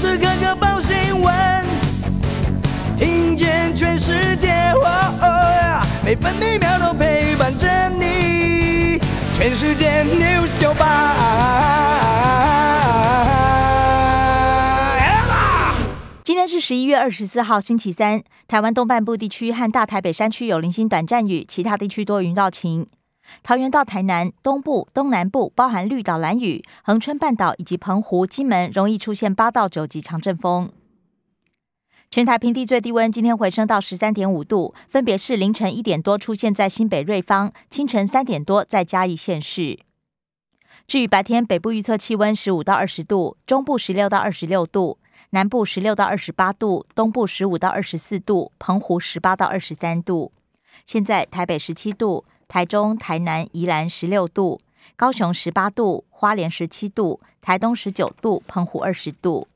时刻刻报新闻，听见全世界，每分每秒都陪伴着你。全世界 news 九八。今天是十一月二十四号，星期三。台湾东半部地区和大台北山区有零星短暂雨，其他地区多云到晴。桃园到台南东部、东南部，包含绿岛、蓝屿、恒春半岛以及澎湖、金门，容易出现八到九级强阵风。全台平地最低温今天回升到十三点五度，分别是凌晨一点多出现在新北瑞芳，清晨三点多在嘉义县市。至于白天，北部预测气温十五到二十度，中部十六到二十六度，南部十六到二十八度，东部十五到二十四度，澎湖十八到二十三度。现在台北十七度。台中、台南、宜兰十六度，高雄十八度，花莲十七度，台东十九度，澎湖二十度。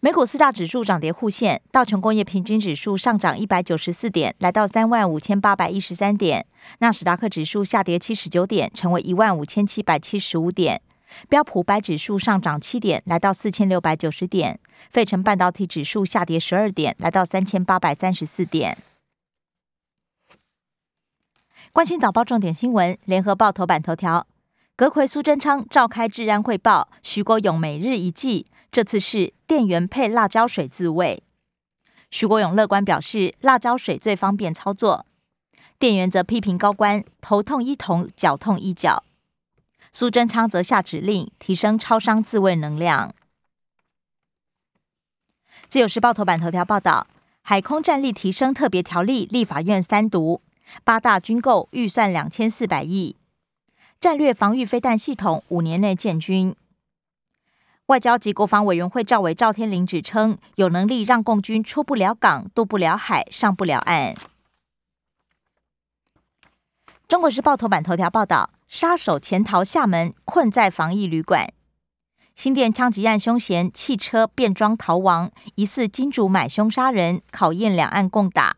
美股四大指数涨跌互现，道琼工业平均指数上涨一百九十四点，来到三万五千八百一十三点；纳斯达克指数下跌七十九点，成为一万五千七百七十五点；标普白指数上涨七点，来到四千六百九十点；费城半导体指数下跌十二点，来到三千八百三十四点。关心早报重点新闻，联合报头版头条：阁魁苏贞昌召开治安汇报，徐国勇每日一记，这次是店员配辣椒水自卫。徐国勇乐观表示，辣椒水最方便操作。店员则批评高官头痛医头，脚痛医脚。苏贞昌则下指令提升超商自卫能量。自由时报头版头条报道：海空战力提升特别条例，立法院三读。八大军购预算两千四百亿，战略防御飞弹系统五年内建军。外交及国防委员会赵伟赵天麟指称，有能力让共军出不了港、渡不了海、上不了岸。中国时报头版头条报道：杀手潜逃厦门，困在防疫旅馆。新店枪击案凶嫌汽车变装逃亡，疑似金主买凶杀人，考验两岸共打。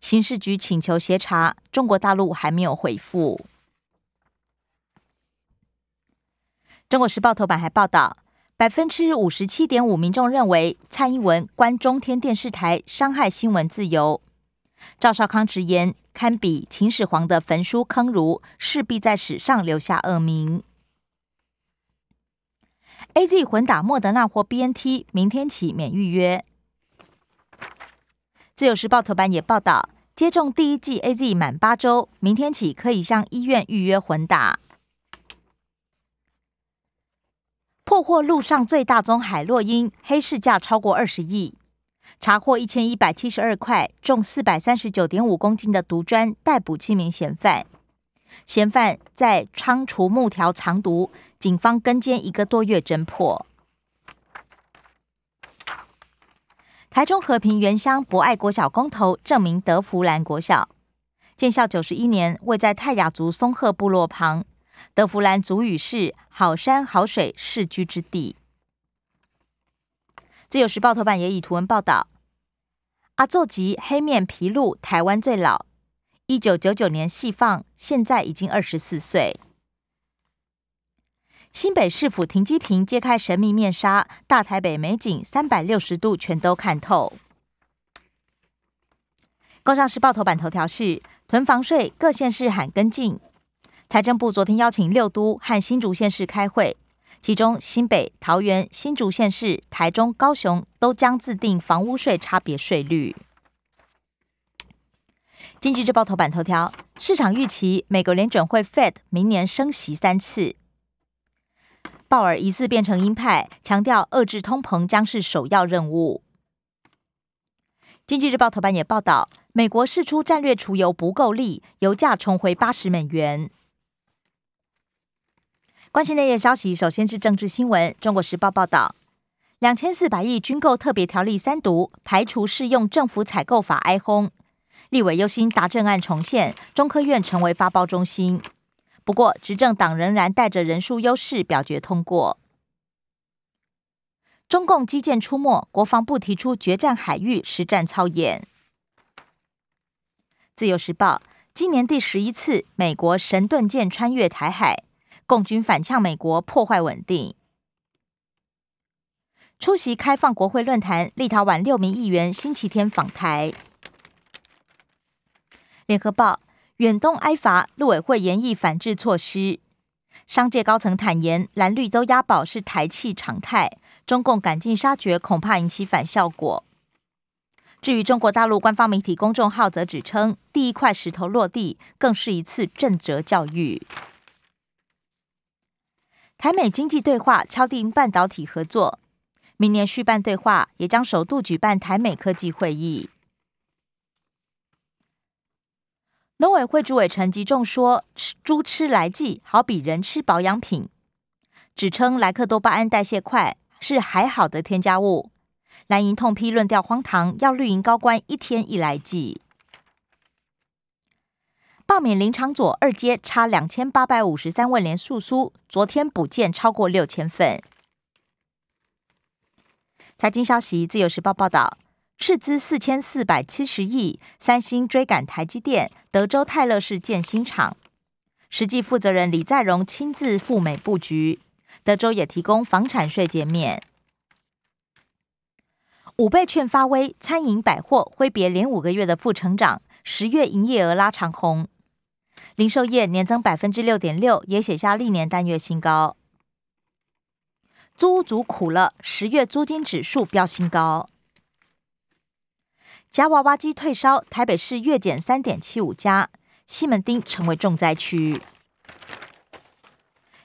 刑事局请求协查，中国大陆还没有回复。中国时报头版还报道，百分之五十七点五民众认为蔡英文关中天电视台伤害新闻自由。赵少康直言，堪比秦始皇的焚书坑儒，势必在史上留下恶名。A Z 混打莫德纳或 B N T，明天起免预约。自由时报头版也报道，接种第一剂 A Z 满八周，明天起可以向医院预约混打。破获路上最大宗海洛因，黑市价超过二十亿，查获一千一百七十二块，重四百三十九点五公斤的毒砖，逮捕七名嫌犯。嫌犯在仓储木条藏毒，警方跟监一个多月侦破。台中和平原乡博爱国小公投证明德福兰国小建校九十一年，位在泰雅族松鹤部落旁。德福兰族语是好山好水世居之地。自由时报头版也以图文报道：阿作吉黑面皮鹿，台湾最老，一九九九年细放，现在已经二十四岁。新北市府停机坪揭开神秘面纱，大台北美景三百六十度全都看透。工商时报头版头条是囤房税，各县市喊跟进。财政部昨天邀请六都和新竹县市开会，其中新北、桃园、新竹县市、台中、高雄都将制定房屋税差别税率。经济日报头版头条，市场预期美国联准会 Fed 明年升息三次。鲍尔疑似变成鹰派，强调遏制通膨将是首要任务。经济日报头版也报道，美国释出战略储油不够力，油价重回八十美元。关心内页消息，首先是政治新闻。中国时报报道，两千四百亿军购特别条例三读，排除适用政府采购法哀轰，立委忧心达政案重现，中科院成为发包中心。不过，执政党仍然带着人数优势表决通过。中共基建出没，国防部提出决战海域实战操演。自由时报，今年第十一次美国神盾舰穿越台海，共军反呛美国破坏稳定。出席开放国会论坛，立陶宛六名议员星期天访台。联合报远东埃法陆委会研议反制措施，商界高层坦言蓝绿都押宝是台气常态，中共赶尽杀绝恐怕引起反效果。至于中国大陆官方媒体公众号则指称，第一块石头落地更是一次震慑教育。台美经济对话敲定半导体合作。明年续办对话，也将首度举办台美科技会议。农委会主委陈吉仲说：“吃猪吃来剂，好比人吃保养品。”指称莱克多巴胺代谢快是还好的添加物。蓝营痛批论调荒唐，要绿营高官一天一来剂。罢免林长佐二阶差两千八百五十三位连诉书，昨天补件超过六千份。财经消息，《自由时报》报道，斥资四千四百七十亿，三星追赶台积电，德州泰勒市建新厂。实际负责人李在镕亲自赴美布局，德州也提供房产税减免。五倍券发威，餐饮百货挥别连五个月的负成长，十月营业额拉长红，零售业年增百分之六点六，也写下历年单月新高。租屋族苦了，十月租金指数飙新高。夹娃娃机退烧，台北市月减三点七五家，西门町成为重灾区。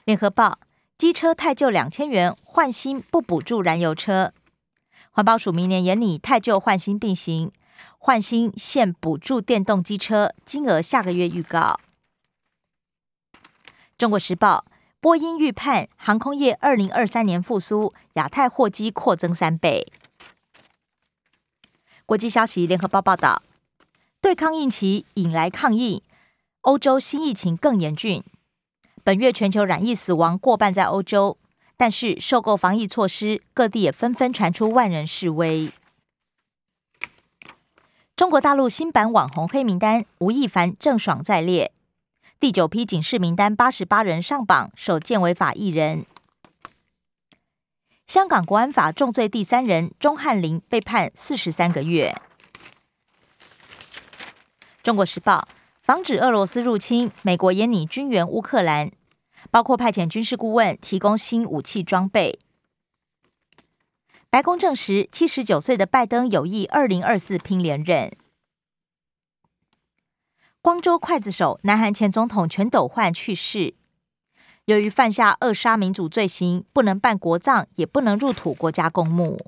联合报：机车太旧两千元换新不补助燃油车。环保署明年严拟太旧换新并行，换新现补助电动机车，金额下个月预告。中国时报。波音预判航空业二零二三年复苏，亚太货机扩增三倍。国际消息，联合报报道，对抗疫情引来抗议，欧洲新疫情更严峻。本月全球染疫死亡过半在欧洲，但是受够防疫措施，各地也纷纷传出万人示威。中国大陆新版网红黑名单，吴亦凡、郑爽在列。第九批警示名单八十八人上榜，首见违法一人。香港国安法重罪第三人钟汉林被判四十三个月。中国时报防止俄罗斯入侵，美国严拟军援乌克兰，包括派遣军事顾问，提供新武器装备。白宫证实，七十九岁的拜登有意二零二四拼连任。光州刽子手、南韩前总统全斗焕去世。由于犯下扼杀民主罪行，不能办国葬，也不能入土国家公墓。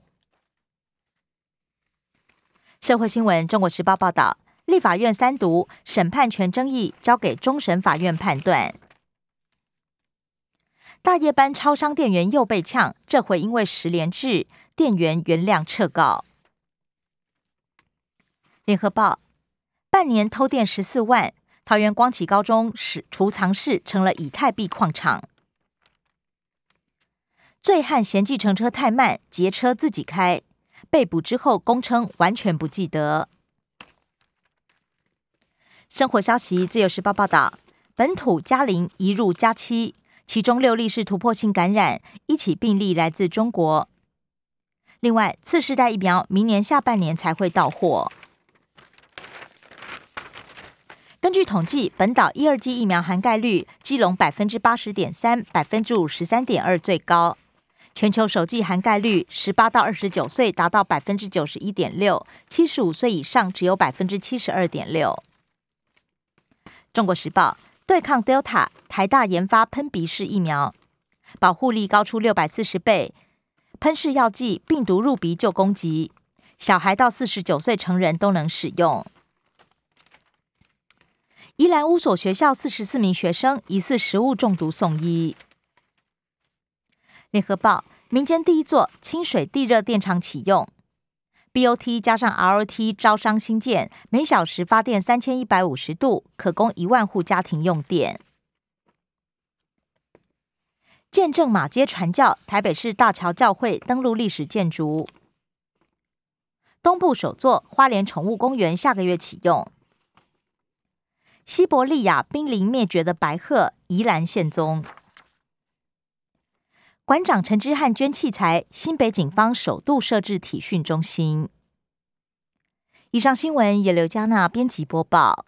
社会新闻：中国时报报道，立法院三读审判权争议交给终审法院判断。大夜班超商店员又被呛，这回因为十连制，店员原谅撤告。联合报。半年偷电十四万，桃园光启高中是储藏室成了以太币矿场。醉汉嫌计程车太慢，劫车自己开，被捕之后供称完全不记得。生活消息：自由时报报道，本土加零移入加七，其中六例是突破性感染，一起病例来自中国。另外，次世代疫苗明年下半年才会到货。根据统计，本岛一、二剂疫苗涵盖率，基隆百分之八十点三，百分之五十三点二最高。全球首剂涵盖率，十八到二十九岁达到百分之九十一点六，七十五岁以上只有百分之七十二点六。中国时报对抗 Delta，台大研发喷鼻式疫苗，保护力高出六百四十倍，喷式药剂病毒入鼻就攻击，小孩到四十九岁成人都能使用。宜兰乌所学校四十四名学生疑似食物中毒送医。联合报民间第一座清水地热电厂启用，BOT 加上 ROT 招商新建，每小时发电三千一百五十度，可供一万户家庭用电。见证马街传教，台北市大桥教会登陆历史建筑。东部首座花莲宠物公园下个月启用。西伯利亚濒临灭绝的白鹤，宜兰现踪。馆长陈之汉捐器材，新北警方首度设置体训中心。以上新闻由刘嘉娜编辑播报。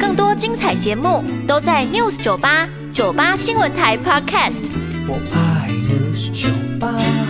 更多精彩节目都在 News 九八九八新闻台 Podcast。我爱 News 酒吧。